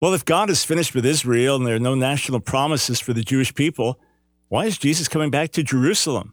Well, if God is finished with Israel and there are no national promises for the Jewish people, why is Jesus coming back to Jerusalem?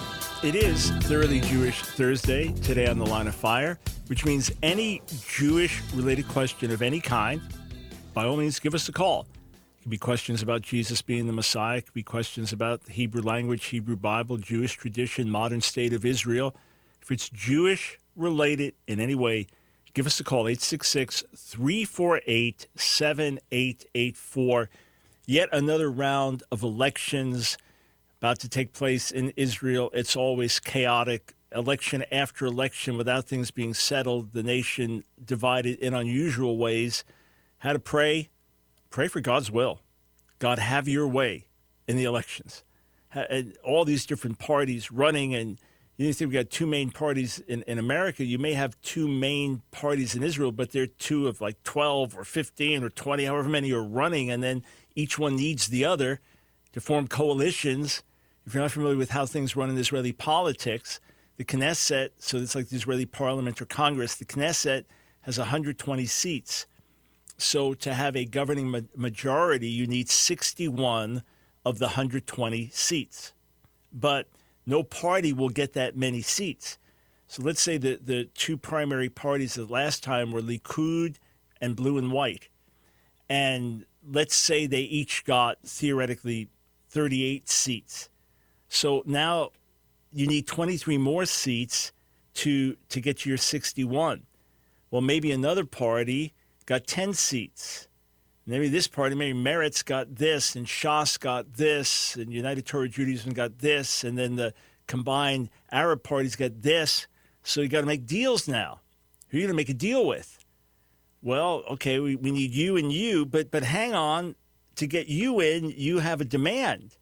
It is Thoroughly Jewish Thursday today on the Line of Fire, which means any Jewish related question of any kind, by all means, give us a call. It could be questions about Jesus being the Messiah, it could be questions about the Hebrew language, Hebrew Bible, Jewish tradition, modern state of Israel. If it's Jewish related in any way, give us a call 866 348 7884. Yet another round of elections about to take place in Israel. It's always chaotic, election after election, without things being settled, the nation divided in unusual ways. How to pray? Pray for God's will. God, have your way in the elections. And all these different parties running, and you think we've got two main parties in, in America. You may have two main parties in Israel, but they're two of like 12 or 15 or 20, however many are running, and then each one needs the other to form coalitions if you're not familiar with how things run in Israeli politics, the Knesset, so it's like the Israeli parliament or Congress, the Knesset has 120 seats. So to have a governing ma- majority, you need 61 of the 120 seats. But no party will get that many seats. So let's say the, the two primary parties the last time were Likud and Blue and White. And let's say they each got theoretically 38 seats. So now you need 23 more seats to to get to your 61. Well, maybe another party got 10 seats. Maybe this party, maybe Meretz got this, and Shas got this, and United Torah Judaism got this, and then the combined Arab parties got this. So you got to make deals now. Who are you going to make a deal with? Well, okay, we, we need you and you, but but hang on. To get you in, you have a demand.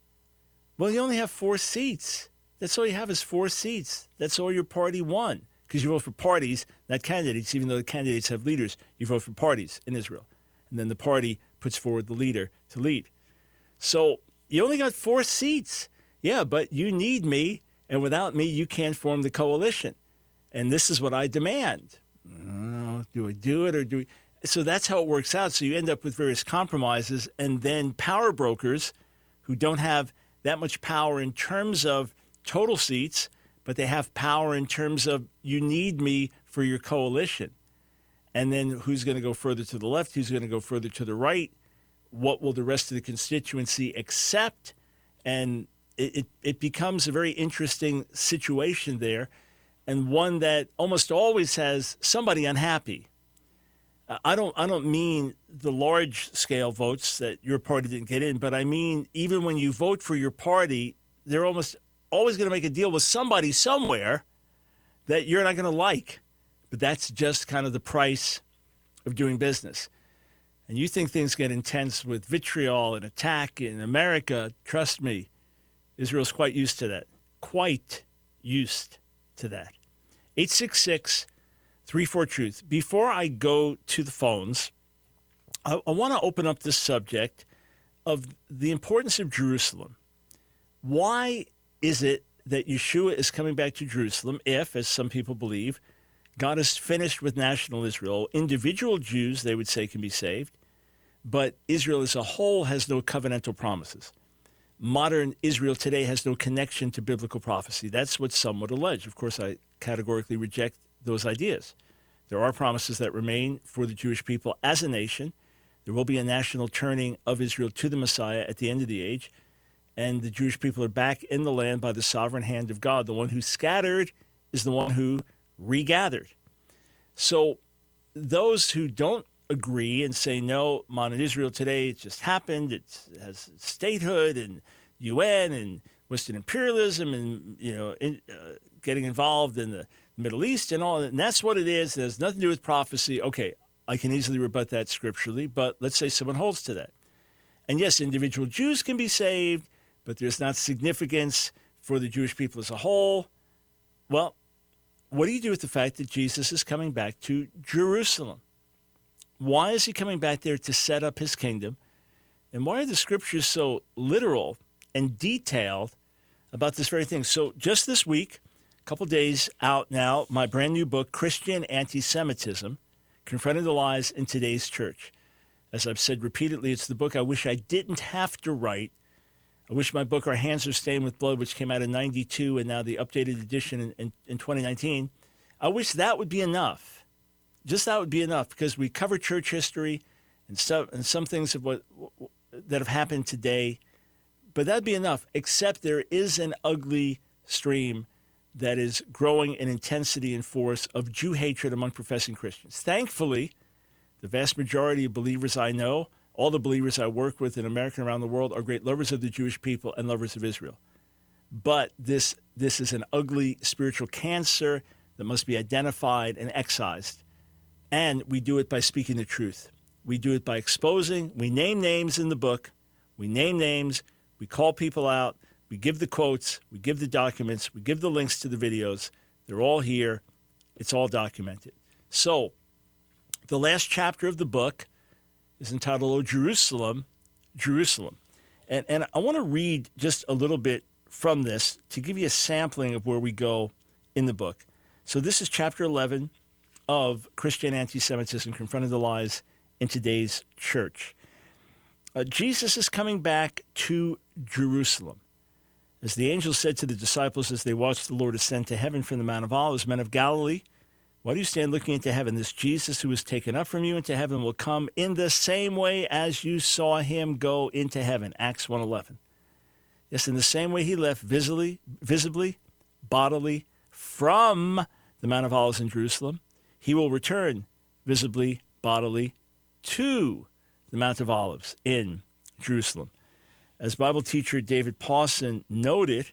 Well, you only have four seats. That's all you have is four seats. That's all your party won because you vote for parties, not candidates, even though the candidates have leaders. You vote for parties in Israel. And then the party puts forward the leader to lead. So you only got four seats. Yeah, but you need me. And without me, you can't form the coalition. And this is what I demand. Uh, do I do it or do we? So that's how it works out. So you end up with various compromises and then power brokers who don't have that much power in terms of total seats, but they have power in terms of you need me for your coalition. And then who's going to go further to the left? Who's going to go further to the right? What will the rest of the constituency accept? And it, it, it becomes a very interesting situation there, and one that almost always has somebody unhappy. I don't I don't mean the large scale votes that your party didn't get in, but I mean even when you vote for your party, they're almost always going to make a deal with somebody somewhere that you're not going to like. But that's just kind of the price of doing business. And you think things get intense with vitriol and attack in America, trust me, Israel's quite used to that. Quite used to that. 866 Three Four Truth. Before I go to the phones, I, I want to open up this subject of the importance of Jerusalem. Why is it that Yeshua is coming back to Jerusalem if, as some people believe, God is finished with national Israel? Individual Jews, they would say, can be saved, but Israel as a whole has no covenantal promises. Modern Israel today has no connection to biblical prophecy. That's what some would allege. Of course, I categorically reject those ideas. There are promises that remain for the Jewish people as a nation. There will be a national turning of Israel to the Messiah at the end of the age. And the Jewish people are back in the land by the sovereign hand of God. The one who scattered is the one who regathered. So those who don't agree and say, no, modern Israel today, it just happened, it has statehood and UN and Western imperialism and, you know, in, uh, getting involved in the Middle East and all that. And that's what it is. It has nothing to do with prophecy. Okay, I can easily rebut that scripturally, but let's say someone holds to that. And yes, individual Jews can be saved, but there's not significance for the Jewish people as a whole. Well, what do you do with the fact that Jesus is coming back to Jerusalem? Why is he coming back there to set up his kingdom? And why are the scriptures so literal and detailed about this very thing? So, just this week, couple days out now, my brand new book, Christian Anti Semitism Confronting the Lies in Today's Church. As I've said repeatedly, it's the book I wish I didn't have to write. I wish my book, Our Hands Are Stained with Blood, which came out in 92 and now the updated edition in, in, in 2019, I wish that would be enough just that would be enough because we cover church history and and some things of what that have happened today, but that'd be enough. Except there is an ugly stream that is growing in intensity and force of Jew hatred among professing Christians. Thankfully, the vast majority of believers I know, all the believers I work with in America and around the world, are great lovers of the Jewish people and lovers of Israel. But this this is an ugly spiritual cancer that must be identified and excised. And we do it by speaking the truth. We do it by exposing. We name names in the book. We name names. We call people out. We give the quotes. We give the documents. We give the links to the videos. They're all here. It's all documented. So, the last chapter of the book is entitled Jerusalem, Jerusalem. And, and I want to read just a little bit from this to give you a sampling of where we go in the book. So, this is chapter 11, of Christian anti Semitism confronting the lies in today's church. Uh, Jesus is coming back to Jerusalem. As the angel said to the disciples as they watched the Lord ascend to heaven from the Mount of Olives, Men of Galilee, why do you stand looking into heaven? This Jesus who was taken up from you into heaven will come in the same way as you saw him go into heaven. Acts 1.11. Yes, in the same way he left visibly, visibly, bodily, from the Mount of Olives in Jerusalem, he will return visibly, bodily, to the Mount of Olives in Jerusalem. As Bible teacher David Pawson noted,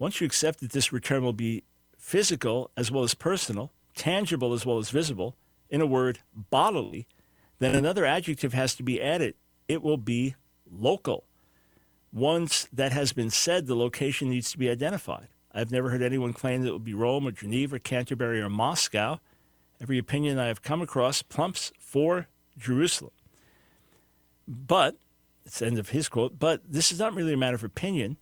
once you accept that this return will be physical as well as personal, tangible as well as visible, in a word, bodily, then another adjective has to be added. It will be local. Once that has been said, the location needs to be identified. I've never heard anyone claim that it will be Rome or Geneva, or Canterbury, or Moscow. Every opinion I have come across plumps for Jerusalem. But, it's the end of his quote, but this is not really a matter of opinion.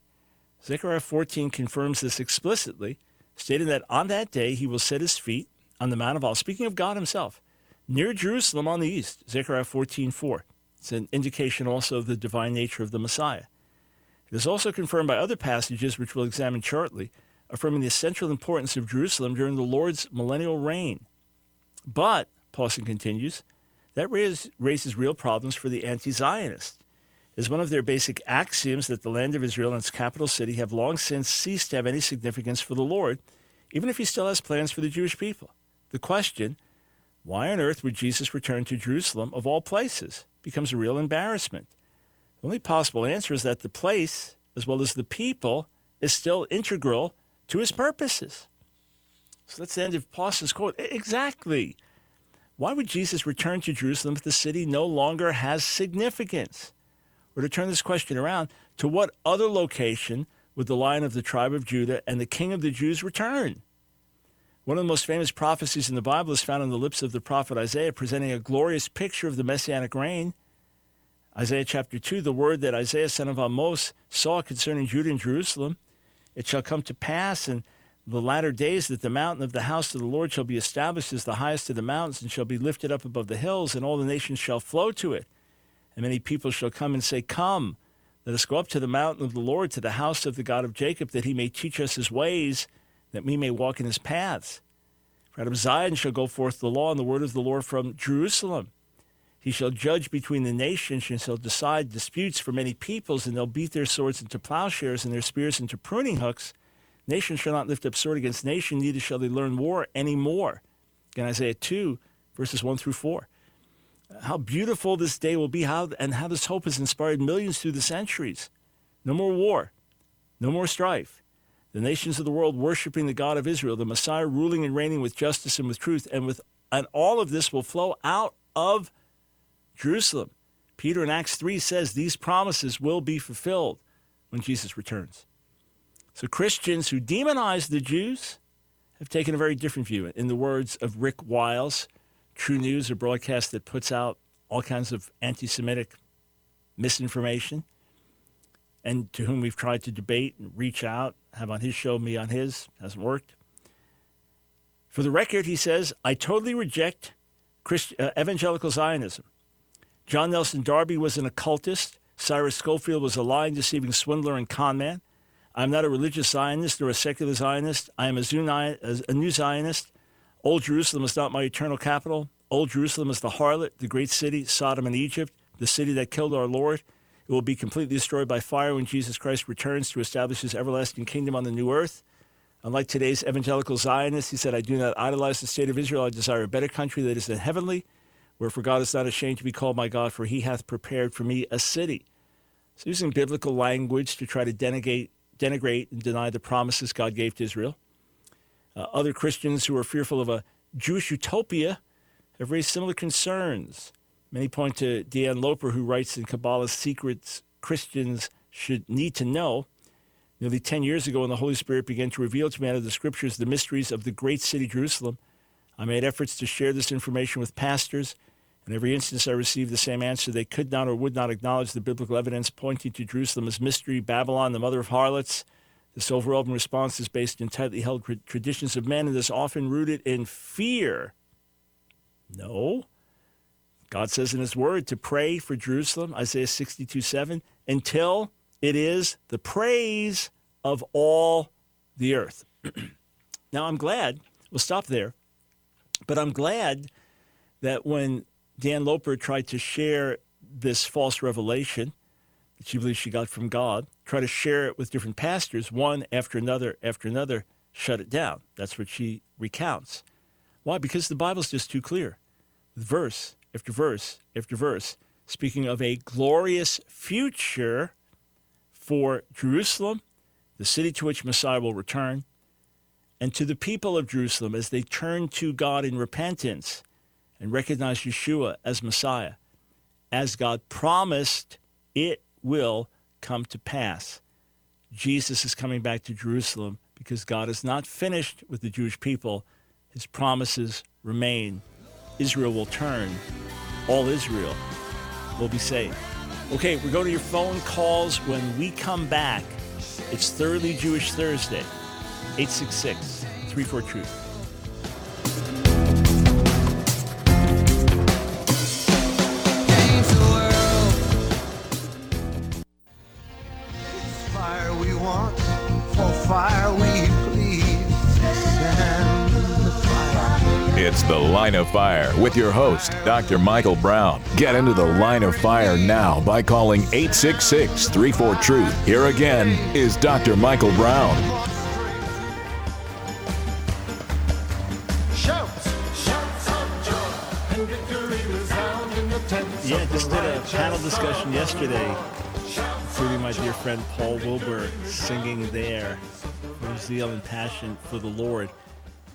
Zechariah 14 confirms this explicitly, stating that on that day he will set his feet on the Mount of Olives, speaking of God himself, near Jerusalem on the east, Zechariah 14 4. It's an indication also of the divine nature of the Messiah. It is also confirmed by other passages, which we'll examine shortly, affirming the essential importance of Jerusalem during the Lord's millennial reign. But, Pawson continues, that raise, raises real problems for the anti Zionists. Is one of their basic axioms that the land of Israel and its capital city have long since ceased to have any significance for the Lord, even if he still has plans for the Jewish people. The question, why on earth would Jesus return to Jerusalem of all places, becomes a real embarrassment. The only possible answer is that the place, as well as the people, is still integral to his purposes. So that's the end of Paul's quote. Exactly. Why would Jesus return to Jerusalem if the city no longer has significance? Or to turn this question around, to what other location would the lion of the tribe of Judah and the king of the Jews return? One of the most famous prophecies in the Bible is found on the lips of the prophet Isaiah, presenting a glorious picture of the messianic reign. Isaiah chapter 2, the word that Isaiah, son of Amos, saw concerning Judah and Jerusalem. It shall come to pass in the latter days that the mountain of the house of the Lord shall be established as the highest of the mountains and shall be lifted up above the hills, and all the nations shall flow to it. And many people shall come and say, Come, let us go up to the mountain of the Lord, to the house of the God of Jacob, that he may teach us his ways, that we may walk in his paths. For out of Zion shall go forth the law and the word of the Lord from Jerusalem. He shall judge between the nations and shall decide disputes for many peoples, and they'll beat their swords into plowshares and their spears into pruning hooks Nation shall not lift up sword against nation, neither shall they learn war any more. In Isaiah 2, verses 1 through 4. How beautiful this day will be, how, and how this hope has inspired millions through the centuries. No more war, no more strife. The nations of the world worshiping the God of Israel, the Messiah ruling and reigning with justice and with truth, and with and all of this will flow out of Jerusalem. Peter in Acts 3 says these promises will be fulfilled when Jesus returns. So Christians who demonize the Jews have taken a very different view. In the words of Rick Wiles, True News, a broadcast that puts out all kinds of anti Semitic misinformation, and to whom we've tried to debate and reach out, have on his show, me on his, hasn't worked. For the record, he says, I totally reject Christ- uh, evangelical Zionism. John Nelson Darby was an occultist. Cyrus Scofield was a lying, deceiving swindler and conman. I'm not a religious Zionist or a secular Zionist. I am a new Zionist. Old Jerusalem is not my eternal capital. Old Jerusalem is the harlot, the great city, Sodom and Egypt, the city that killed our Lord. It will be completely destroyed by fire when Jesus Christ returns to establish his everlasting kingdom on the new earth. Unlike today's evangelical Zionists, he said, I do not idolize the state of Israel. I desire a better country that is in heavenly, wherefore God is not ashamed to be called my God, for he hath prepared for me a city. So, using biblical language to try to denigrate denigrate and deny the promises God gave to Israel. Uh, other Christians who are fearful of a Jewish utopia have raised similar concerns. Many point to Dan Loper, who writes in Kabbalah's Secrets Christians Should Need to Know. Nearly 10 years ago, when the Holy Spirit began to reveal to me out of the scriptures the mysteries of the great city Jerusalem, I made efforts to share this information with pastors. In every instance, I received the same answer. They could not or would not acknowledge the biblical evidence pointing to Jerusalem as mystery, Babylon, the mother of harlots. This overwhelming response is based in tightly held traditions of men and is often rooted in fear. No. God says in His Word to pray for Jerusalem, Isaiah 62 7, until it is the praise of all the earth. now, I'm glad, we'll stop there, but I'm glad that when Dan Loper tried to share this false revelation that she believes she got from God, try to share it with different pastors, one after another after another, shut it down. That's what she recounts. Why? Because the Bible's just too clear. Verse after verse after verse, speaking of a glorious future for Jerusalem, the city to which Messiah will return, and to the people of Jerusalem as they turn to God in repentance and recognize Yeshua as Messiah. As God promised, it will come to pass. Jesus is coming back to Jerusalem because God is not finished with the Jewish people. His promises remain. Israel will turn. All Israel will be saved. Okay, we're going to your phone calls when we come back. It's Thoroughly Jewish Thursday, 866 34 Truth. The Line of Fire with your host, Dr. Michael Brown. Get into the line of fire now by calling 866 34 Truth. Here again is Dr. Michael Brown. Yeah, just did a panel discussion yesterday, including my dear friend Paul Wilbur singing there, zeal and passion for the Lord.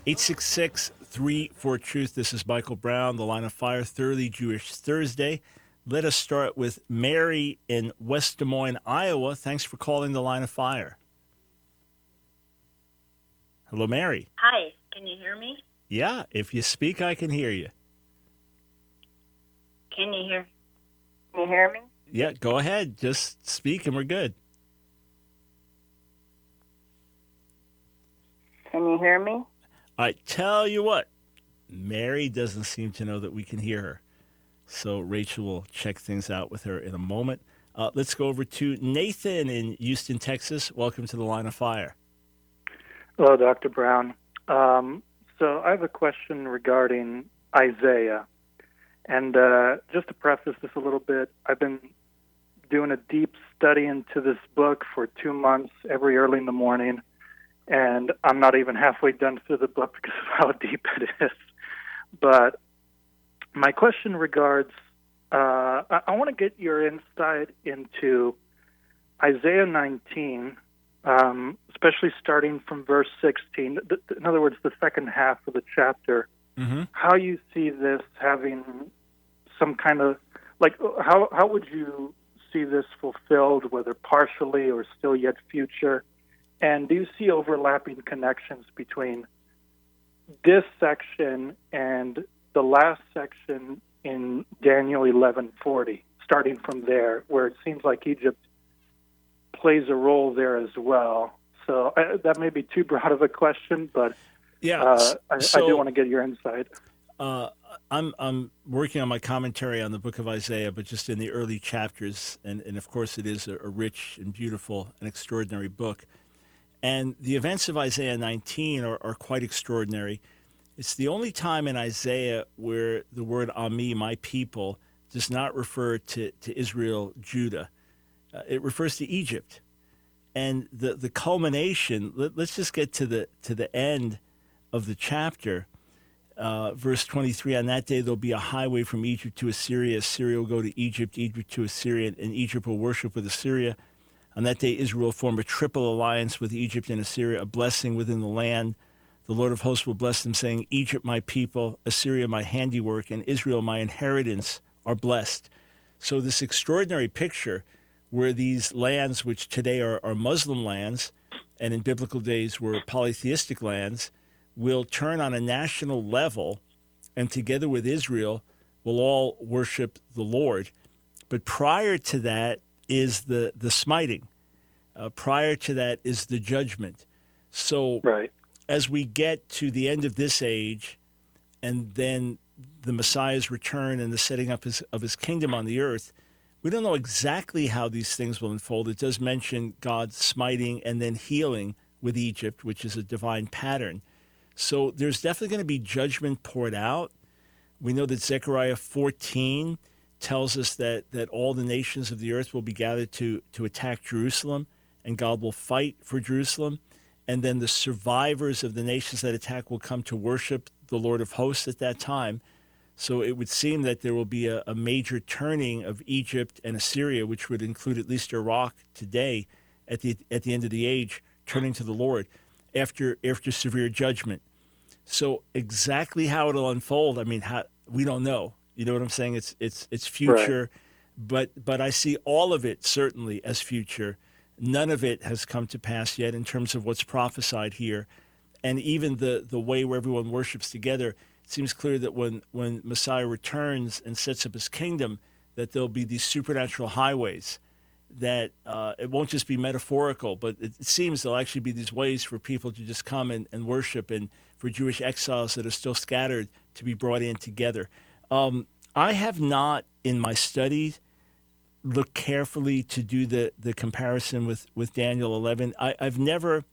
866 3 for Truth. This is Michael Brown, The Line of Fire, Thoroughly Jewish Thursday. Let us start with Mary in West Des Moines, Iowa. Thanks for calling The Line of Fire. Hello, Mary. Hi, can you hear me? Yeah, if you speak, I can hear you. Can you hear? Can you hear me? Yeah, go ahead. Just speak and we're good. Can you hear me? I tell you what, Mary doesn't seem to know that we can hear her. So Rachel will check things out with her in a moment. Uh, let's go over to Nathan in Houston, Texas. Welcome to the line of fire. Hello, Dr. Brown. Um, so I have a question regarding Isaiah. And uh, just to preface this a little bit, I've been doing a deep study into this book for two months every early in the morning and I'm not even halfway done through the book because of how deep it is. But my question regards uh, I, I want to get your insight into Isaiah 19, um, especially starting from verse 16. In other words, the second half of the chapter. Mm-hmm. How you see this having some kind of like how how would you see this fulfilled, whether partially or still yet future? And do you see overlapping connections between this section and the last section in Daniel 11:40, starting from there, where it seems like Egypt plays a role there as well? So uh, that may be too broad of a question, but Yeah. uh, I, so, I do want to get your insight. Uh, I'm I'm working on my commentary on the book of Isaiah, but just in the early chapters, and, and of course it is a, a rich and beautiful and extraordinary book. And the events of Isaiah 19 are, are quite extraordinary. It's the only time in Isaiah where the word Ami, my people, does not refer to, to Israel, Judah. Uh, it refers to Egypt. And the, the culmination, let, let's just get to the, to the end of the chapter. Uh, verse 23 On that day, there'll be a highway from Egypt to Assyria. Assyria will go to Egypt, Egypt to Assyria, and Egypt will worship with Assyria. On that day, Israel will form a triple alliance with Egypt and Assyria, a blessing within the land. The Lord of hosts will bless them, saying, Egypt, my people, Assyria, my handiwork, and Israel, my inheritance, are blessed. So, this extraordinary picture where these lands, which today are, are Muslim lands, and in biblical days were polytheistic lands, will turn on a national level and together with Israel will all worship the Lord. But prior to that is the, the smiting. Uh, prior to that is the judgment. So Right. as we get to the end of this age and then the Messiah's return and the setting up his, of his kingdom on the earth, we don't know exactly how these things will unfold. It does mention God smiting and then healing with Egypt, which is a divine pattern. So there's definitely going to be judgment poured out. We know that Zechariah 14 tells us that, that all the nations of the earth will be gathered to, to attack Jerusalem, and God will fight for Jerusalem. And then the survivors of the nations that attack will come to worship the Lord of hosts at that time. So it would seem that there will be a, a major turning of Egypt and Assyria, which would include at least Iraq today at the, at the end of the age, turning to the Lord after, after severe judgment. So exactly how it'll unfold, I mean, how, we don't know. You know what I'm saying? It's it's it's future, but but I see all of it certainly as future. None of it has come to pass yet in terms of what's prophesied here, and even the the way where everyone worships together. It seems clear that when when Messiah returns and sets up his kingdom, that there'll be these supernatural highways. That uh, it won't just be metaphorical, but it, it seems there'll actually be these ways for people to just come and, and worship, and for Jewish exiles that are still scattered to be brought in together. Um, I have not, in my studies, looked carefully to do the, the comparison with, with Daniel 11. I, I've never,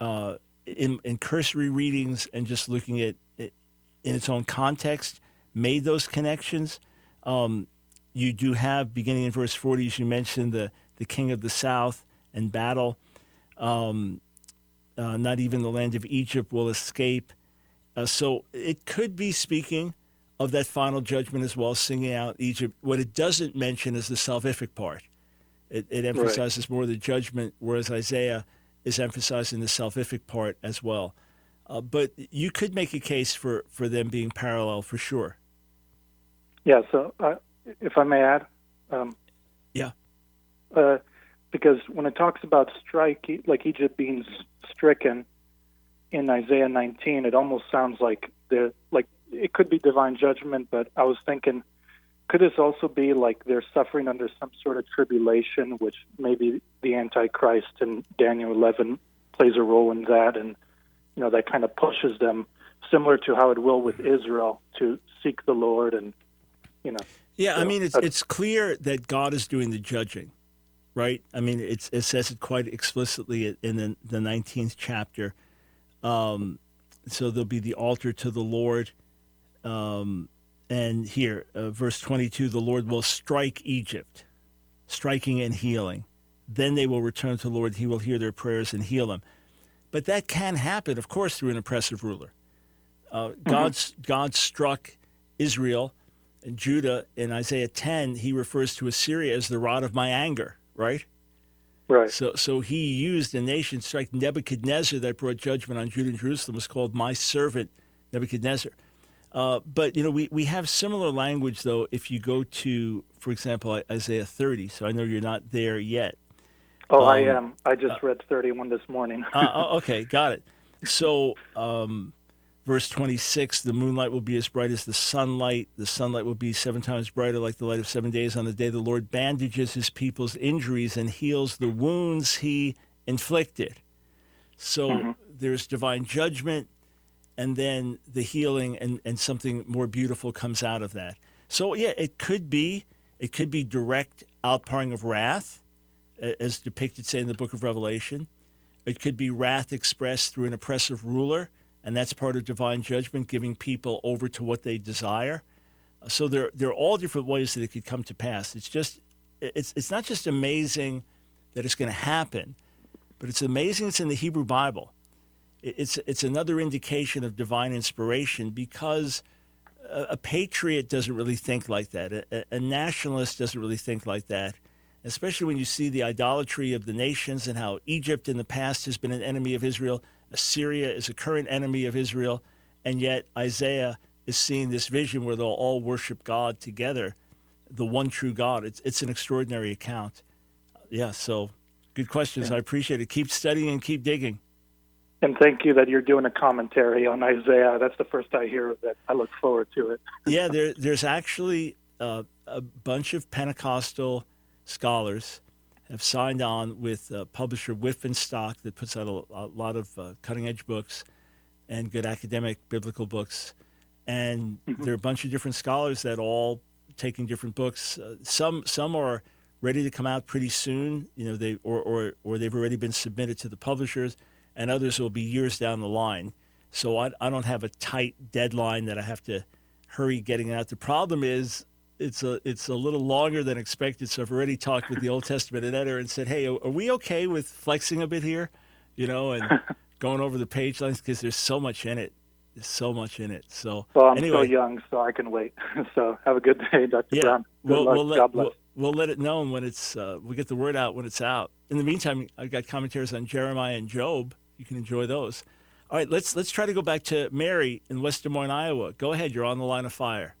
uh, in, in cursory readings and just looking at it in its own context, made those connections. Um, you do have, beginning in verse 40, as you mentioned, the, the king of the south and battle. Um, uh, not even the land of Egypt will escape. Uh, so it could be speaking of that final judgment as well, singing out Egypt. What it doesn't mention is the salvific part. It, it emphasizes more the judgment, whereas Isaiah is emphasizing the salvific part as well. Uh, but you could make a case for, for them being parallel for sure. Yeah. So, uh, if I may add, um, Yeah. uh, because when it talks about strike, like Egypt being stricken in Isaiah 19, it almost sounds like the like it could be divine judgment. But I was thinking, could this also be like they're suffering under some sort of tribulation, which maybe the Antichrist in Daniel 11 plays a role in that, and you know that kind of pushes them, similar to how it will with Israel, to seek the Lord and you know. Yeah, I mean, it's, that's- it's clear that God is doing the judging, right? I mean, it's, it says it quite explicitly in the, the 19th chapter. Um, so there'll be the altar to the Lord. Um, and here, uh, verse 22 the Lord will strike Egypt, striking and healing. Then they will return to the Lord. He will hear their prayers and heal them. But that can happen, of course, through an oppressive ruler. Uh, God's, God struck Israel and Judah in Isaiah 10. He refers to Assyria as the rod of my anger, right? Right. So, so he used a nation strike Nebuchadnezzar that brought judgment on Judah and Jerusalem was called my servant Nebuchadnezzar. Uh, but you know, we, we have similar language though. If you go to, for example, Isaiah 30. So I know you're not there yet. Oh, I am. I just read 31 this morning. uh, oh, okay, got it. So, um, verse 26 the moonlight will be as bright as the sunlight. The sunlight will be seven times brighter, like the light of seven days. On the day the Lord bandages his people's injuries and heals the wounds he inflicted. So, there's divine judgment, and then the healing, and, and something more beautiful comes out of that. So, yeah, it could be. It could be direct outpouring of wrath, as depicted, say, in the book of Revelation. It could be wrath expressed through an oppressive ruler, and that's part of divine judgment, giving people over to what they desire. So there, there are all different ways that it could come to pass. It's just, it's, it's not just amazing that it's going to happen, but it's amazing it's in the Hebrew Bible. It- It's, it's another indication of divine inspiration because a, a patriot doesn't really think like that. A, a- a nationalist doesn't really think like that especially when you see the idolatry of the nations and how Egypt in the past has been an enemy of Israel, Assyria is a current enemy of Israel, and yet Isaiah is seeing this vision where they'll all worship God together, the one true God. It's, it's an extraordinary account. Yeah, so good questions. I appreciate it. Keep studying and keep digging. And thank you that you're doing a commentary on Isaiah. That's the first I hear of it. I look forward to it. yeah, there, there's actually uh, a bunch of Pentecostal scholars have signed on with uh, publisher Stock that puts out a, a lot of uh, cutting edge books and good academic biblical books. And there are a bunch of different scholars that all taking different books. Uh, some some are ready to come out pretty soon, you know, they or, or or they've already been submitted to the publishers, and others will be years down the line. So I, I don't have a tight deadline that I have to hurry getting out. The problem is it's a it's a little longer than expected. So I've already talked with the Old Testament editor and said, hey, are we okay with flexing a bit here, you know, and going over the page lines because there's so much in it. There's so much in it. So Well, I'm anyway, still young, so I can wait. so have a good day, Dr. yeah, Brown. Good we'll, luck. we'll let we'll, we'll let it known when it's uh, we get the word out when it's out. In the meantime, I've got commentaries on Jeremiah and Job. You can enjoy those. All right, let's let's try to go back to Mary in West Des Moines, Iowa. Go ahead, you're on the line of fire.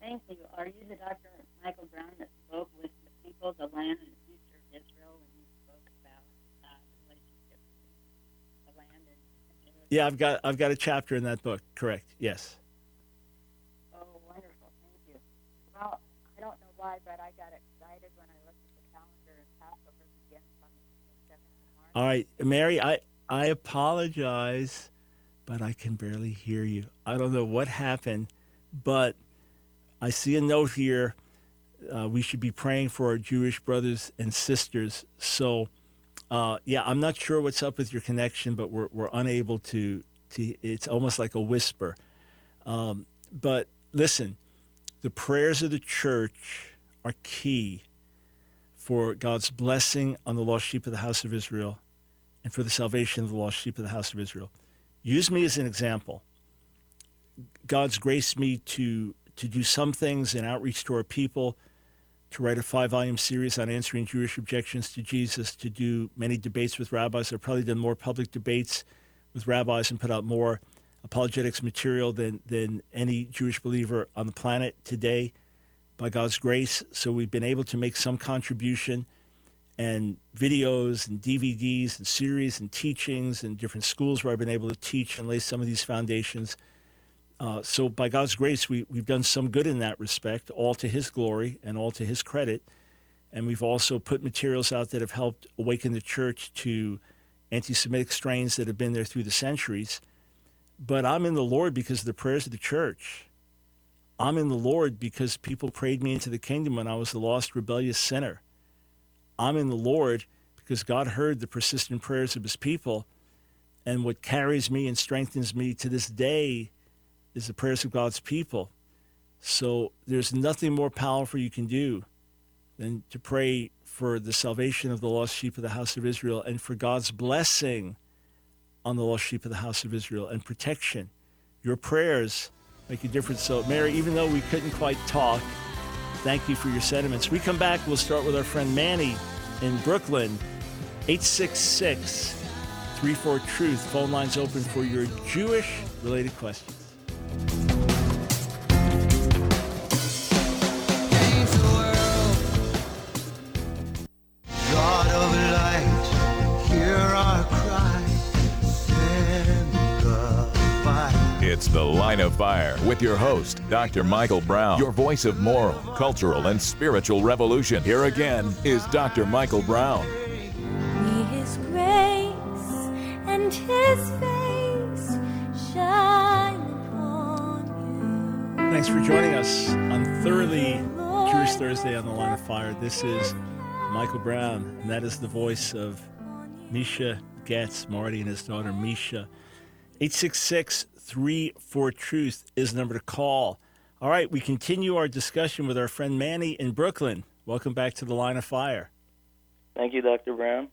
Thank you. Are you the Dr. Michael Brown that spoke with the people, the land, and the future of Israel when you spoke about uh, the relationship between the land and Israel? Yeah, I've got I've got a chapter in that book. Correct. Yes. Oh, wonderful. Thank you. Well, I don't know why, but I got excited when I looked at the calendar and Passover begins on the 27th of March. All right, Mary, I I apologize, but I can barely hear you. I don't know what happened, but I see a note here. Uh, we should be praying for our Jewish brothers and sisters. So, uh, yeah, I'm not sure what's up with your connection, but we're we're unable to to. It's almost like a whisper. Um, but listen, the prayers of the church are key for God's blessing on the lost sheep of the house of Israel and for the salvation of the lost sheep of the house of Israel. Use me as an example. God's graced me to to do some things in outreach to our people, to write a five volume series on answering Jewish objections to Jesus, to do many debates with rabbis. I've probably done more public debates with rabbis and put out more apologetics material than, than any Jewish believer on the planet today by God's grace. So we've been able to make some contribution and videos and DVDs and series and teachings and different schools where I've been able to teach and lay some of these foundations. Uh, so by God's grace, we, we've done some good in that respect, all to His glory and all to His credit. And we've also put materials out that have helped awaken the church to anti-Semitic strains that have been there through the centuries. But I'm in the Lord because of the prayers of the church. I'm in the Lord because people prayed me into the kingdom when I was a lost, rebellious sinner. I'm in the Lord because God heard the persistent prayers of his people. And what carries me and strengthens me to this day is the prayers of God's people. So there's nothing more powerful you can do than to pray for the salvation of the lost sheep of the house of Israel and for God's blessing on the lost sheep of the house of Israel and protection. Your prayers make a difference. So, Mary, even though we couldn't quite talk, thank you for your sentiments. We come back, we'll start with our friend Manny in Brooklyn, 866 34 Truth. Phone lines open for your Jewish related questions. It's The Line of Fire with your host, Dr. Michael Brown, your voice of moral, cultural, and spiritual revolution. Here again is Dr. Michael Brown. May His grace and His face shine upon you. Thanks for joining us on Thoroughly Jewish Thursday on the Line of Fire. This is Michael Brown, and that is the voice of Misha Goetz, Marty and his daughter Misha. 866 34 Truth is the number to call. All right, we continue our discussion with our friend Manny in Brooklyn. Welcome back to the Line of Fire. Thank you, Dr. Brown.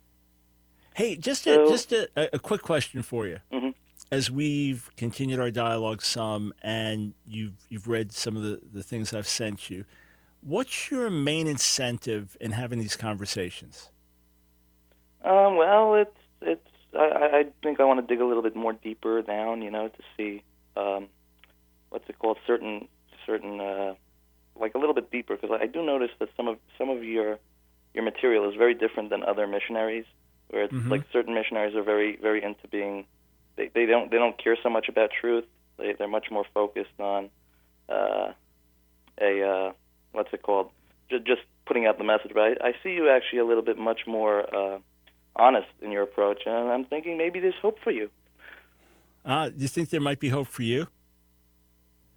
Hey, just a, So- just a, a quick question for you. Mhm. As we've continued our dialogue some, and you've you've read some of the, the things I've sent you, what's your main incentive in having these conversations? Um, well, it's it's. I, I think I want to dig a little bit more deeper down, you know, to see um, what's it called, certain certain uh, like a little bit deeper, because I do notice that some of some of your your material is very different than other missionaries, where it's Mhm. like certain missionaries are very very into being they they don't they don't care so much about truth. They they're much more focused on uh, a uh, what's it called, just just putting out the message. But I, I see you actually a little bit much more. Uh, honest in your approach, and I'm thinking maybe there's hope for you. Uh, do you think there might be hope for you?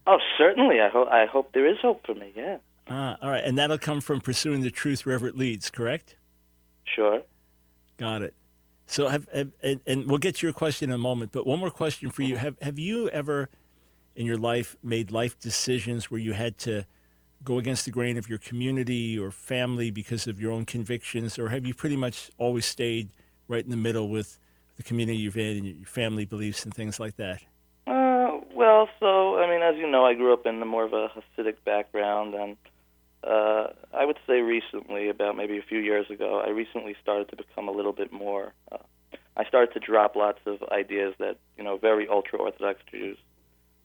Oh, certainly. I hope. I hope there is hope for me. Yeah, Uh, all right, and that'll come from pursuing the truth wherever it leads, correct? sure. Got it. So, have, have and, and we'll get to your question in a moment. But one more question for you: Have Have you ever, in your life, made life decisions where you had to go against the grain of your community or family because of your own convictions, or have you pretty much always stayed right in the middle with the community you've in and your family beliefs and things like that? Uh, well, so I mean, as you know, I grew up in more of a Hasidic background, and uh, I would say recently, about maybe a few years ago, I recently started to become a little bit more. Uh, I started to drop lots of ideas that you know very ultra Orthodox Jews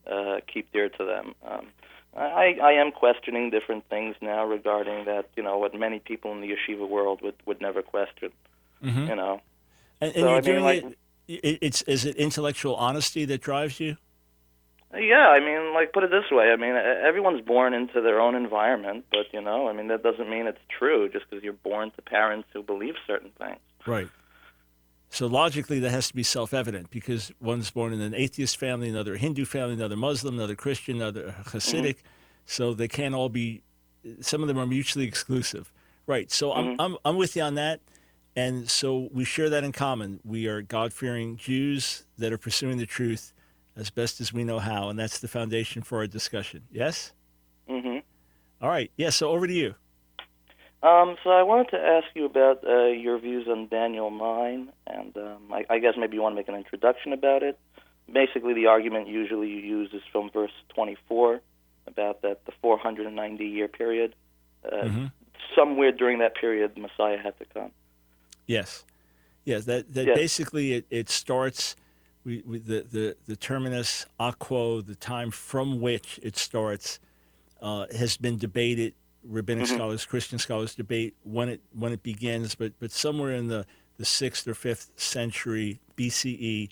uh, keep dear to them. Um, I, I am questioning different things now regarding that, you know, what many people in the yeshiva world would, would never question. Mhm. You know, And, and So, you're I mean, doing like- it, it. It's is it intellectual honesty that drives you? Yeah, I mean, like put it this way. I mean, everyone's born into their own environment, but you know, I mean, that doesn't mean it's true just because you're born to parents who believe certain things. Right. So logically, that has to be self-evident because one's born in an atheist family, another Hindu family, another Muslim, another Christian, another Hasidic. So they can't all be. Some of them are mutually exclusive. Right. So I'm, I'm I'm with you on that, and so we share that in common. We are God-fearing Jews that are pursuing the truth as best as we know how, and that's the foundation for our discussion. Yes. hmm All right. Yeah. So over to you. Um, so I wanted to ask you about uh, your views on Daniel 9, and um, I, I guess maybe you want to make an introduction about it. Basically, the argument usually you use is from verse 24 about that the 490 year period. Uh, Mhm. Somewhere during that period, the Messiah had to come. Yes, yes. That that Yes. basically it, it starts. We, we the, the the terminus a quo, the time from which it starts, uh, has been debated. Rabbinic scholars, Christian scholars debate when it when it begins, but but somewhere in the the sixth or fifth century BCE,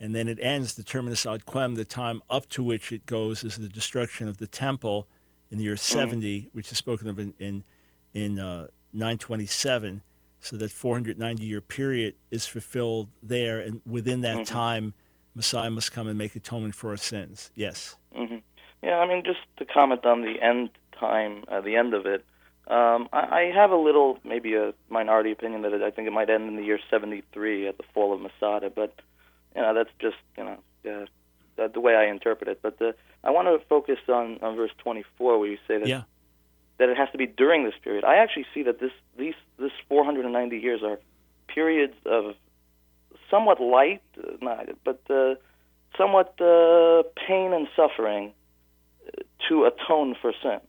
and then it ends. The terminus ad quem, the time up to which it goes, is the destruction of the temple in the year 70, which is spoken of in in, in uh, 927. So that 490 year period is fulfilled there, and within that time, Messiah must come and make atonement for our sins. Yes. hmm Yeah, I mean, just to comment on the end time, uh, the end of it, um, I, I have a little, maybe a minority opinion that it, I think it might end in the year 73 at the fall of Masada, but, you know, that's just, you know, uh, the, the way I interpret it. But the, I want to focus on, on verse 24 where you say that Yeah. that it has to be during this period. I actually see that this these this 490 years are periods of somewhat light, uh, not, but uh, somewhat uh, pain and suffering uh, to atone for sin.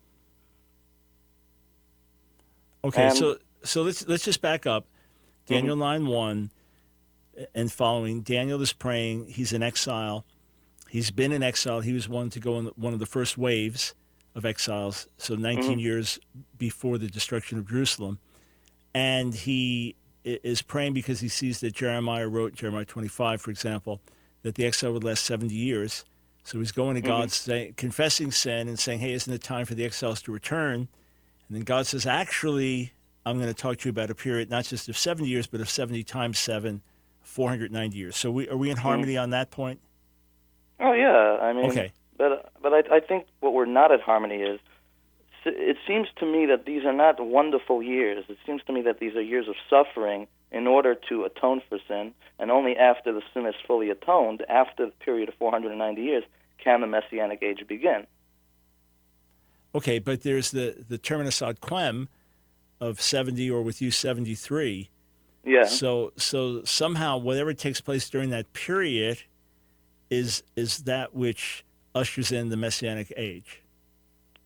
Okay, so so let's let's just back up. Mm-hmm. Daniel nine one and following. Daniel is praying. He's in exile. He's been in exile. He was one to go in one of the first waves of exiles. So 19 mm-hmm. years before the destruction of Jerusalem, and he is praying because he sees that Jeremiah wrote Jeremiah twenty five, for example, that the exile would last seventy years. So he's going to God, mm-hmm. saying, confessing sin and saying, "Hey, isn't it time for the exiles to return?" And then God says, "Actually, I'm going to talk to you about a period not just of 70 years, but of 70 times seven, 490 years." So we, are we in hmm. harmony on that point? Oh yeah, I mean, Okay. But but I, I think what we're not at harmony is. It seems to me that these are not wonderful years. It seems to me that these are years of suffering in order to atone for sin, and only after the sin is fully atoned, after the period of 490 years, can the Messianic age begin. Okay, but there's the the terminus ad quem of 70 or with you 73. Yeah. So so somehow whatever takes place during that period is is that which ushers in the messianic age.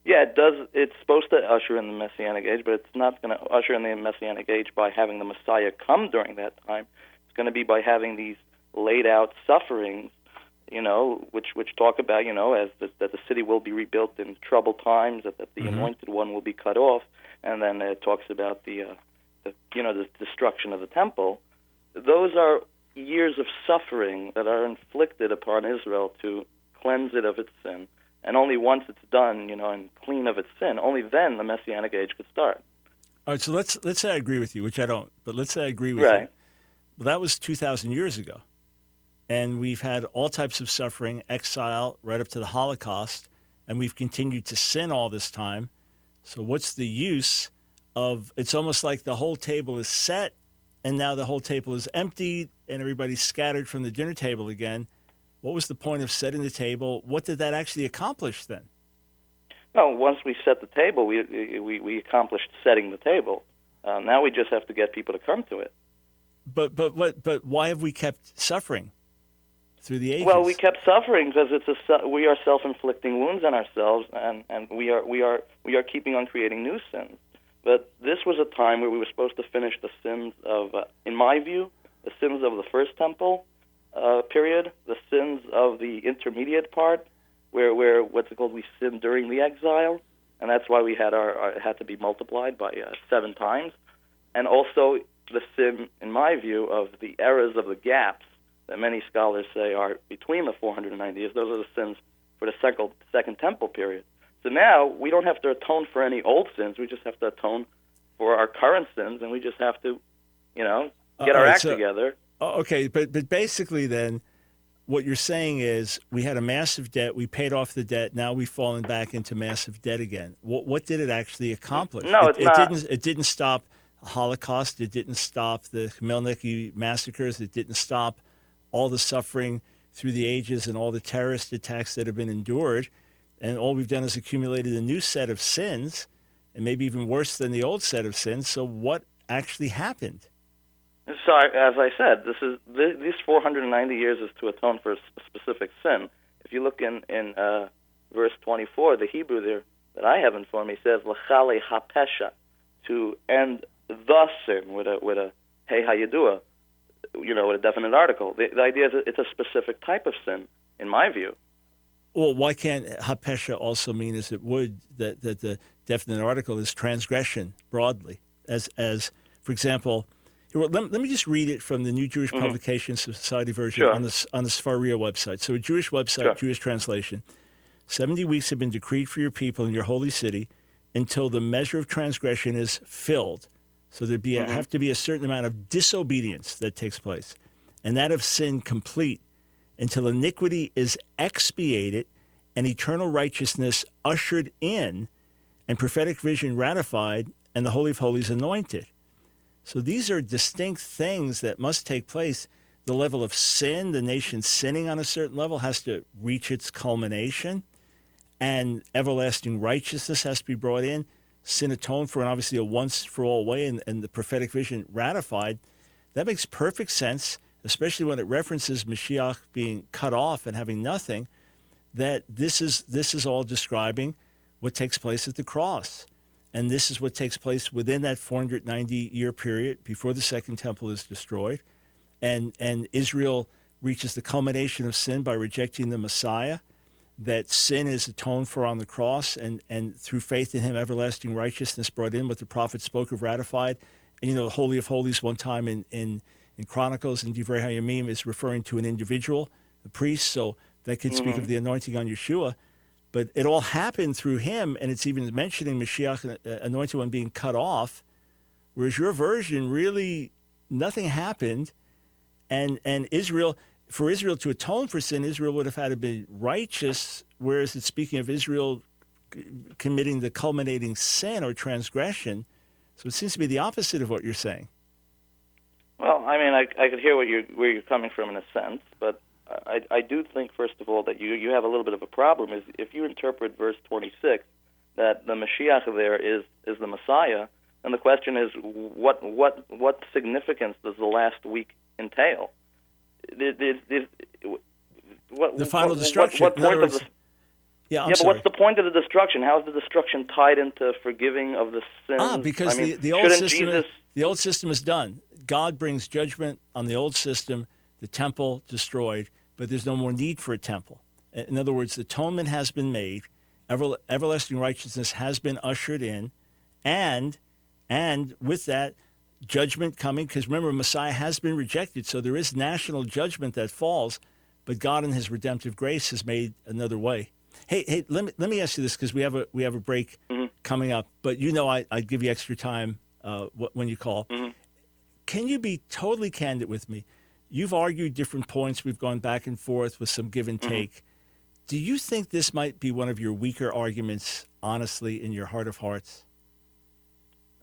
Yeah, it does. It's supposed to usher in the Messianic age, but it's not going to usher in the Messianic age by having the Messiah come during that time. It's going to be by having these laid out sufferings, you know, which which talk about, you know, as the, that the city will be rebuilt in troubled times, that, that the Mhm. anointed one will be cut off, and then it talks about the, uh, the you know, the destruction of the temple. Those are years of suffering that are inflicted upon Israel to cleanse it of its sin. And only once it's done, you know, and clean of its sin, only then the Messianic age could start. All right, so let's let's say I agree with you, which I don't, but let's say I agree with you. Right. Well, that was 2,000 years ago. And we've had all types of suffering, exile, right up to the Holocaust, and we've continued to sin all this time. So, what's the use of it's almost like the whole table is set, and now the whole table is emptied, and everybody's scattered from the dinner table again. What was the point of setting the table? What did that actually accomplish then? Well, once we set the table, we we, we accomplished setting the table. Uh, now we just have to get people to come to it. But but what but why have we kept suffering through the ages? Well, we kept suffering because it's a we are self-inflicting wounds on ourselves, and, and we are we are we are keeping on creating new sins. But this was a time where we were supposed to finish the sins of, uh, in my view, the sins of the first temple uh, period, the sins of the intermediate part, where where what's it called? We sinned during the exile, and that's why we had our, our had to be multiplied by uh, seven times, and also the sin, in my view, of the eras of the gaps that many scholars say are between the 490 years. Those are the sins for the second second temple period. So now we don't have to atone for any old sins. We just have to atone for our current sins, and we just have to, you know, get Uh, our right, act so- together. Oh, okay, but but basically, then, what you're saying is we had a massive debt. We paid off the debt. Now we've fallen back into massive debt again. What what did it actually accomplish? No, it, it's it didn't. It didn't stop the Holocaust. It didn't stop the Khmelnytsky massacres. It didn't stop all the suffering through the ages and all the terrorist attacks that have been endured. And all we've done is accumulated a new set of sins, and maybe even worse than the old set of sins. So what actually happened? So, as I said, this is these 490 years is to atone for a specific sin. If you look in in uh, verse 24, the Hebrew there that I have in of me says "lachale hapesha," to end the sin with a with a hey hayadua, you know, a definite article. The, the idea is it's a specific type of sin, in my view. Well, why can't hapesha also mean, as it would, that, that the definite article is transgression broadly? As, as for example, let, let me just read it from the New Jewish Publication Society version Mm-hmm. Sure. on the on the Sefaria website. So, a Jewish website, Sure. Jewish translation. Seventy weeks have been decreed for your people in your holy city until the measure of transgression is filled. So there be a, mm-hmm. have to be a certain amount of disobedience that takes place, and that of sin complete until iniquity is expiated and eternal righteousness ushered in and prophetic vision ratified and the Holy of Holies anointed. So these are distinct things that must take place. The level of sin, the nation sinning on a certain level, has to reach its culmination, and everlasting righteousness has to be brought in, sin atoned for, and obviously a once for all way, and, and the prophetic vision ratified. That makes perfect sense, especially when it references Mashiach being cut off and having nothing. That this is this is all describing what takes place at the cross, and this is what takes place within that 490 year period before the second temple is destroyed, and and Israel reaches the culmination of sin by rejecting the Messiah. That sin is atoned for on the cross, and and through faith in Him, everlasting righteousness brought in, what the prophet spoke of, ratified. And you know, the Holy of Holies, one time in in in Chronicles and Divrei Hayamim is referring to an individual, the priest. So that could speak of the anointing on Yeshua. But it all happened through him, and it's even mentioning Mashiach, uh, anointed one, being cut off. Whereas your version really nothing happened, and and Israel for Israel to atone for sin, Israel would have had to be righteous. Whereas it's speaking of Israel committing the culminating sin or transgression. So it seems to be the opposite of what you're saying. Well, I mean, I, I could hear you're, where you're coming from in a sense, but I, I do think, first of all, that you, you have a little bit of a problem. Is if you interpret verse 26 that the Mashiach there is, is the Messiah, then the question is, what, what, what significance does the last week entail? What, The final what- destruction. What, what point of the Yeah, I'm yeah, but sorry. what's the point of the destruction? How is the destruction tied into forgiving of the sins? Ah, because I mean, the, the old system Jesus, the old system is done. God brings judgment on the old system, the temple destroyed, but there's no more need for a temple. In other words, the atonement has been made, ever, everlasting righteousness has been ushered in, and and with that judgment coming, because remember Messiah has been rejected, so there is national judgment that falls, but God in His redemptive grace has made another way. Hey, hey, let me let me ask you this because we have a we have a break coming up, but you know I I give you extra time uh, wh- when you call. Can you be totally candid with me? You've argued different points. We've gone back and forth with some give and take. Do you think this might be one of your weaker arguments, honestly, in your heart of hearts?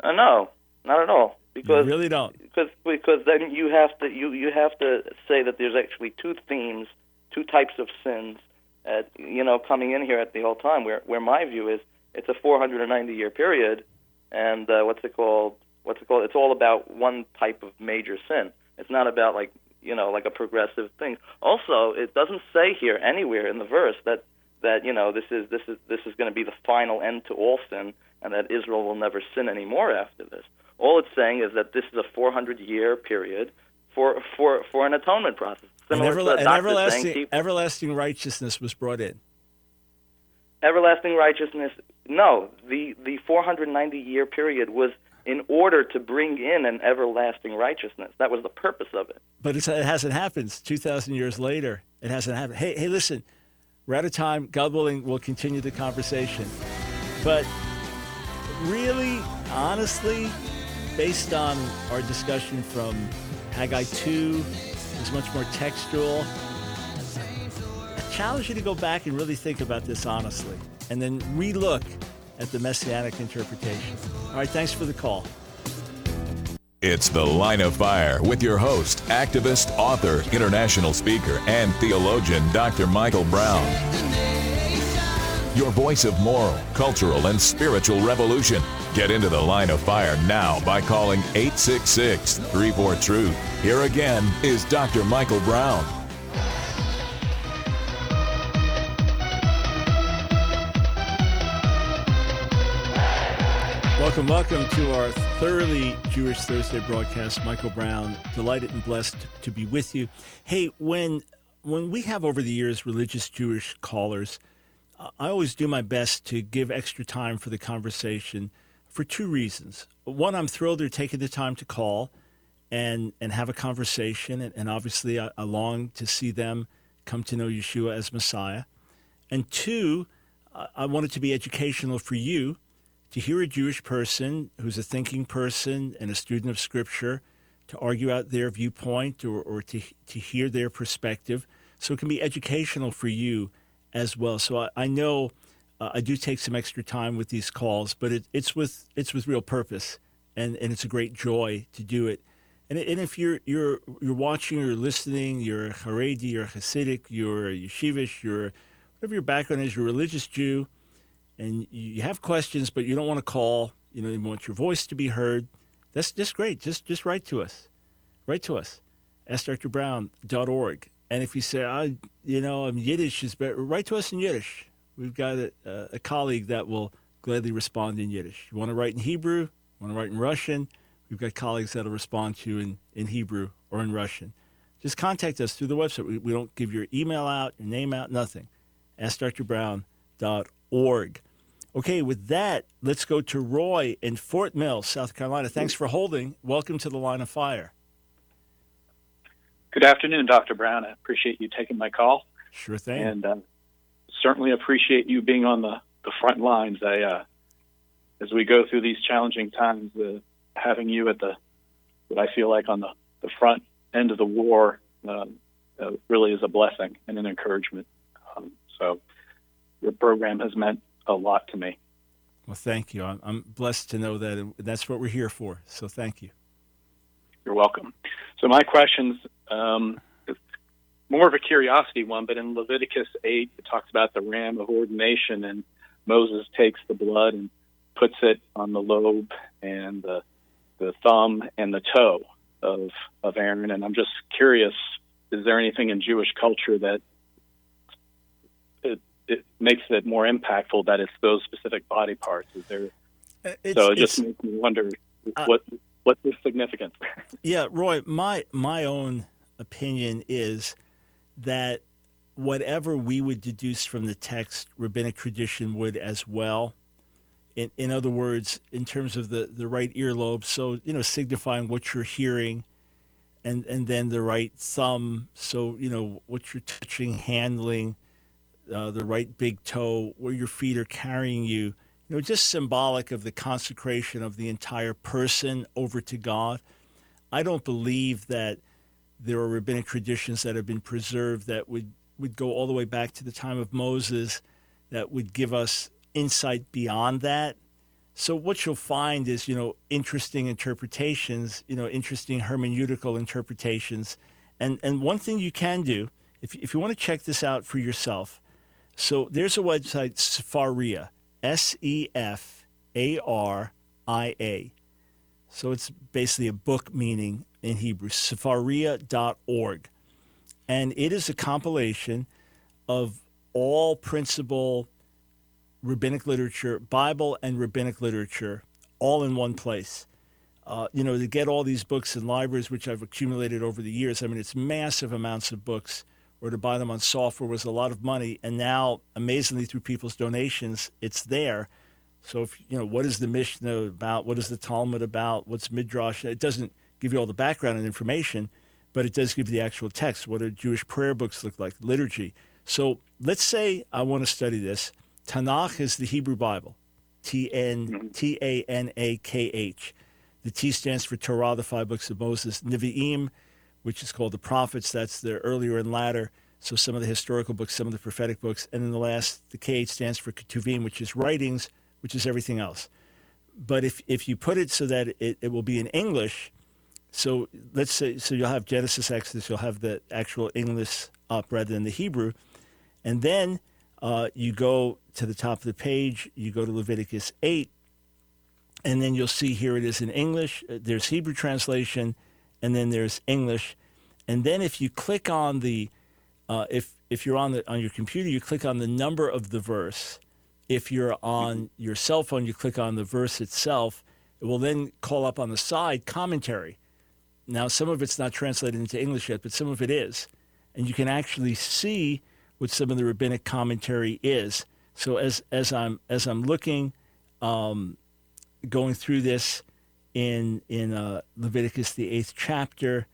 uh, no, not at all. You Because really don't. because because then you have to you you have to say that there's actually two themes, two types of sins, at, you know, coming in here at the whole time. Where where my view is, it's a 490 year period, and uh, what's it called? What's it called? It's all about one type of major sin. It's not about like you know like a progressive thing. Also, it doesn't say here anywhere in the verse that that you know this is this is this is going to be the final end to all sin, and that Israel will never sin anymore after this. All it's saying is that this is a 400 year period for for for an atonement process. And, everla- and everlasting, everlasting righteousness was brought in. everlasting righteousness. No, the the 490 year period was in order to bring in an everlasting righteousness. That was the purpose of it. But it's, it hasn't happened. It's 2,000 years later. It hasn't happened. Hey, hey, listen, we're out of time. God willing, we'll continue the conversation. But really, honestly, based on our discussion from Haggai 2, is much more textual. I challenge you to go back and really think about this honestly, and then relook at the messianic interpretation. All right, thanks for the call. It's The Line of Fire with your host, activist, author, international speaker, and theologian, Dr. Michael Brown. Your voice of moral, cultural, and spiritual revolution. Get into The Line of Fire now by calling 866 34 Truth. Here again is Dr. Michael Brown. Welcome, welcome to our thoroughly Jewish Thursday broadcast. Michael Brown, delighted and blessed to be with you. Hey, when when we have over the years religious Jewish callers, I always do my best to give extra time for the conversation for two reasons. One, I'm thrilled they're taking the time to call and and have a conversation, and, and obviously I, I long to see them come to know Yeshua as Messiah. And two, I I want it to be educational for you to hear a Jewish person who's a thinking person and a student of Scripture to argue out their viewpoint or, or to, to hear their perspective. So it can be educational for you as well. So I, I know uh, I do take some extra time with these calls, but it, it's with it's with real purpose, and, and it's a great joy to do it. And, and if you're you're you're watching or listening, you're a Haredi, you're Hasidic, you're yeshivish, you're whatever your background is, you're a religious Jew, and you have questions, but you don't want to call, you know, you want your voice to be heard, that's just great. Just just write to us. Write to us. AskDrBrown.org. And if you say, I, you know, I'm Yiddish is better, write to us in Yiddish. We've got a, a colleague that will gladly respond in Yiddish. You want to write in Hebrew? Want to write in Russian? We've got colleagues that'll respond to you in, in Hebrew or in Russian. Just contact us through the website. We, we don't give your email out, your name out, nothing. AskDrBrown.org. Okay, with that, let's go to Roy in Fort Mill, South Carolina. Thanks for holding. Welcome to the line of fire. Good afternoon, Dr. Brown. I appreciate you taking my call. Sure thing. And uh, certainly appreciate you being on the, the front lines. I, uh, as we go through these challenging times, uh, having you at the what I feel like on the, the front end of the war um, uh, really is a blessing and an encouragement. Um, so your program has meant a lot to me. Well, thank you. I'm, I'm blessed to know that that's what we're here for. So thank you. You're welcome. So my questions, um, more of a curiosity one, but in Leviticus 8, it talks about the ram of ordination, and Moses takes the blood and puts it on the lobe and the, the thumb and the toe of, of Aaron. And I'm just curious, is there anything in Jewish culture that it, it makes it more impactful that it's those specific body parts? Is there? Uh, It's, so it just makes me wonder Uh, what what's the significance? Yeah, Roy, my my own opinion is that whatever we would deduce from the text, rabbinic tradition would as well. In in other words, in terms of the, the right earlobe, so you know, signifying what you're hearing, and and then the right thumb, so you know what you're touching, handling, uh, the right big toe, where your feet are carrying you. You know, just symbolic of the consecration of the entire person over to God. I don't believe that there are rabbinic traditions that have been preserved that would, would go all the way back to the time of Moses that would give us insight beyond that. So what you'll find is, you know, interesting interpretations, you know, interesting hermeneutical interpretations. And and one thing you can do, if if you want to check this out for yourself, so there's a website, Sefaria, S E F A R I A. So it's basically a book meaning in Hebrew, sefaria.org. And it is a compilation of all principal rabbinic literature, Bible and rabbinic literature, all in one place. Uh, you know, to get all these books in libraries, which I've accumulated over the years, I mean, it's massive amounts of books, or to buy them on software was a lot of money. And now, amazingly, through people's donations, it's there. So, if you know, what is the Mishnah about? What is the Talmud about? What's Midrash? It doesn't give you all the background and information, but it does give you the actual text. What do Jewish prayer books look like? Liturgy. So, let's say I want to study this. Tanakh is the Hebrew Bible, T N mm-hmm. T A N A K H. The T stands for Torah, the five books of Moses. Nevi'im, which is called the prophets, that's the earlier and latter. So some of the historical books, some of the prophetic books. And then the last, the K stands for Ketuvim, which is writings, which is everything else. But if, if you put it so that it, it will be in English, so let's say, so you'll have Genesis, Exodus, you'll have the actual English up rather than the Hebrew. And then uh, you go to the top of the page, you go to Leviticus 8, and then you'll see here it is in English. Uh, There's Hebrew translation, and then there's English. And then if you click on the, uh, if if you're on the on your computer, you click on the number of the verse. If you're on your cell phone, you click on the verse itself. It will then call up on the side commentary. Now, some of it's not translated into English yet, but some of it is, and you can actually see what some of the rabbinic commentary is. So as as I'm as I'm looking, um, going through this in in uh, Leviticus the eighth chapter,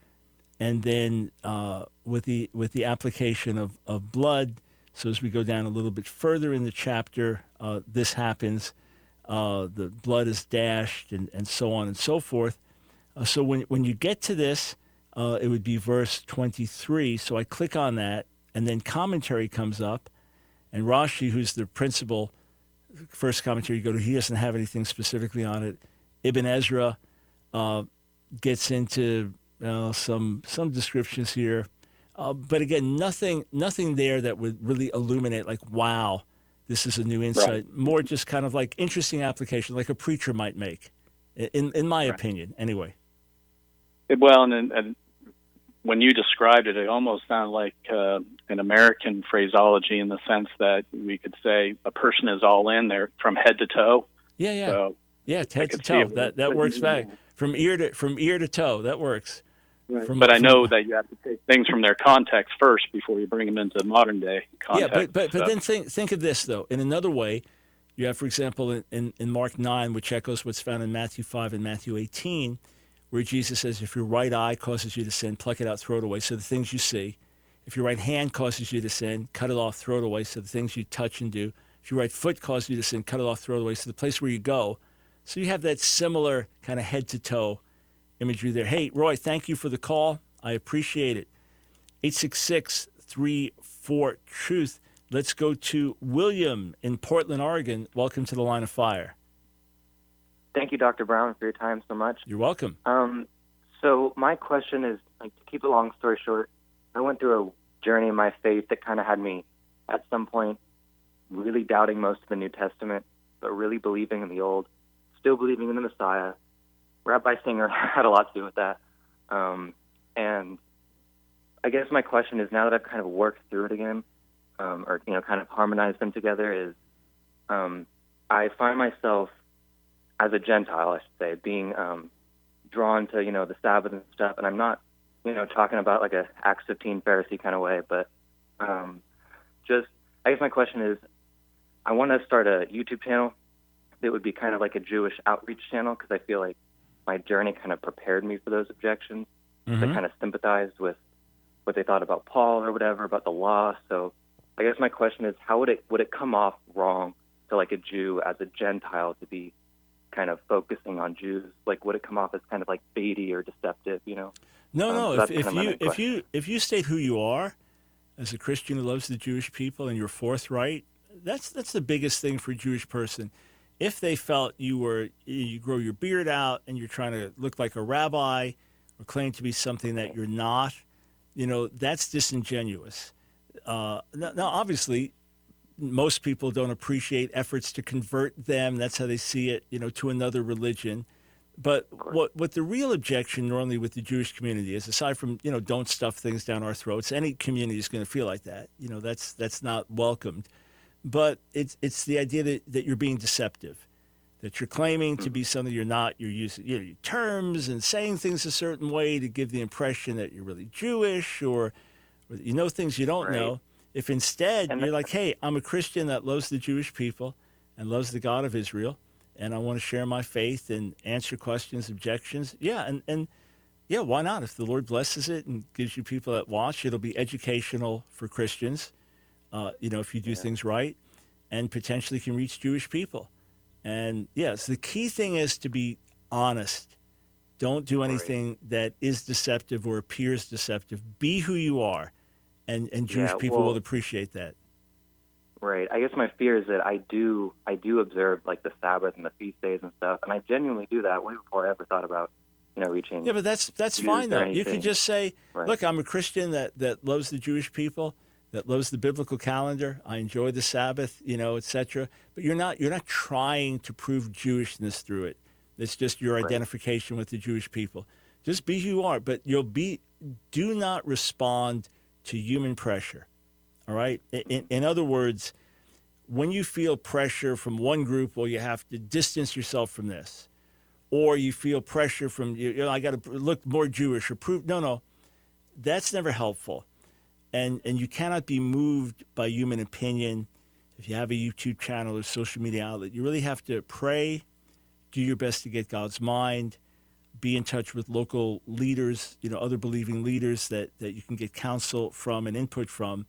and then uh, with the with the application of, of blood. So as we go down a little bit further in the chapter, uh, this happens. Uh, the blood is dashed, and, and so on and so forth. Uh, so when when you get to this, uh, it would be verse twenty three. So I click on that, and then commentary comes up, and Rashi, who's the principal first commentary you go to, he doesn't have anything specifically on it. Ibn Ezra uh, gets into uh, some some descriptions here, uh, but again, nothing nothing there that would really illuminate like, wow, this is a new insight. More just kind of like interesting application, like a preacher might make, in in my opinion, anyway. Well, and, and when you described it, it almost sounded like uh, an American phraseology in the sense that we could say a person is all in there from head to toe. Yeah, yeah, So, yeah. Head to toe. it. That that works back from ear to from ear to toe. That works. From- but I know that you have to take things from their context first before you bring them into modern day context. Yeah, but but, but then think think of this though. In another way, you have, for example, in, in, in Mark nine, which echoes what's found in Matthew five and Matthew eighteen, where Jesus says, "If your right eye causes you to sin, pluck it out, throw it away." So the things you see, If your right hand causes you to sin, cut it off, throw it away. So the things you touch and do. If your right foot causes you to sin, cut it off, throw it away. So the place where you go. So you have that similar kind of head to toe imagery there. Hey, Roy, thank you for the call. I appreciate it. 866 34 Truth. Let's go to William in Portland, Oregon. Welcome to the line of fire. Thank you, Dr. Brown, for your time so much. You're welcome. Um, so my question is, like, to keep a long story short, I went through a journey in my faith that kind of had me, at some point, really doubting most of the New Testament, but really believing in the Old, still believing in the Messiah. Rabbi Singer had a lot to do with that. Um, and I guess my question is, now that I've kind of worked through it again, um, or you know, kind of harmonized them together, is um, I find myself as a Gentile, I should say, being um, drawn to you know the Sabbath and stuff, and I'm not you know talking about like a Acts 15 Pharisee kind of way, but um, just I guess my question is, I want to start a YouTube channel that would be kind of like a Jewish outreach channel because I feel like my journey kind of prepared me for those objections. Mm-hmm. I kind of sympathized with what they thought about Paul or whatever about the law. So I guess my question is, how would it would it come off wrong to like a Jew as a Gentile to be kind of focusing on Jews? Like, would it come off as kind of like baity or deceptive? You know? No, Um, no. so if, if kind of my you if you if you state who you are as a Christian who loves the Jewish people and you're forthright, that's that's the biggest thing for a Jewish person. If they felt you were you grow your beard out and you're trying to look like a rabbi or claim to be something that you're not, you know that's disingenuous. Uh, now, now, obviously, most people don't appreciate efforts to convert them. That's how they see it, you know, to another religion. But what what the real objection normally with the Jewish community is, aside from you know, don't stuff things down our throats. Any community is going to feel like that. You know, that's that's not welcomed. But it's it's the idea that, that you're being deceptive, that you're claiming to be something you're not. You're using you know, your terms and saying things a certain way to give the impression that you're really Jewish or, or that you know things you don't Right. know. If instead And you're the- like, hey, I'm a Christian that loves the Jewish people and loves the God of Israel, and I want to share my faith and answer questions, objections. Yeah, and, and yeah, why not? If the Lord blesses it and gives you people that watch, it'll be educational for Christians. Uh, you know, if you do things right, and potentially can reach Jewish people. And yes, the key thing is to be honest. Don't do anything that is deceptive or appears deceptive. Be who you are, and and Jewish Yeah, people well- will appreciate that. Right. I guess my fear is that I do I do observe like the Sabbath and the feast days and stuff, and I genuinely do that way before I ever thought about you know reaching. Yeah, but that's that's Jews fine though. You could anything. just say, Right. "Look, I'm a Christian that that loves the Jewish people, that loves the biblical calendar. I enjoy the Sabbath, you know, etc." But you're not you're not trying to prove Jewishness through it. It's just your identification with the Jewish people. Just be who you are, but you'll be. Do not respond to human pressure. All right. In, in, other words, when you feel pressure from one group, well, you have to distance yourself from this or you feel pressure from you know I got to look more Jewish or prove no no that's never helpful and and you cannot be moved by human opinion if you have a YouTube channel or social media outlet you really have to pray do your best to get God's mind be in touch with local leaders you know other believing leaders that that you can get counsel from and input from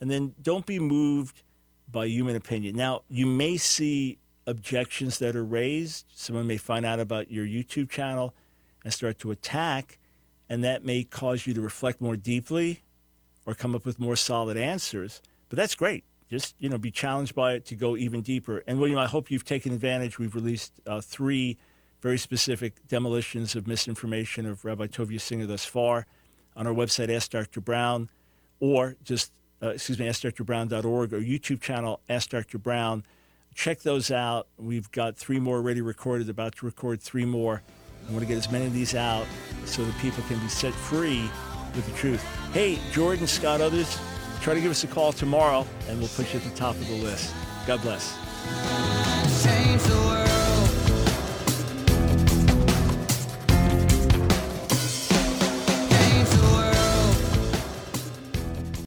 and then don't be moved by human opinion now you may see objections that are raised. Someone may find out about your YouTube channel and start to attack, and that may cause you to reflect more deeply or come up with more solid answers. But that's great. Just you know, be challenged by it to go even deeper. And William, I hope you've taken advantage. We've released uh, three very specific demolitions of misinformation of Rabbi Tovia Singer thus far on our website, Ask Dr. Brown, or just uh, excuse me, AskDrBrown.org or YouTube channel, Ask Dr. Brown check those out. We've got three more already recorded, about to record three more. I want to get as many of these out so that people can be set free with the truth. Hey, Jordan, Scott, others, try to give us a call tomorrow and we'll put you at the top of the list. God bless.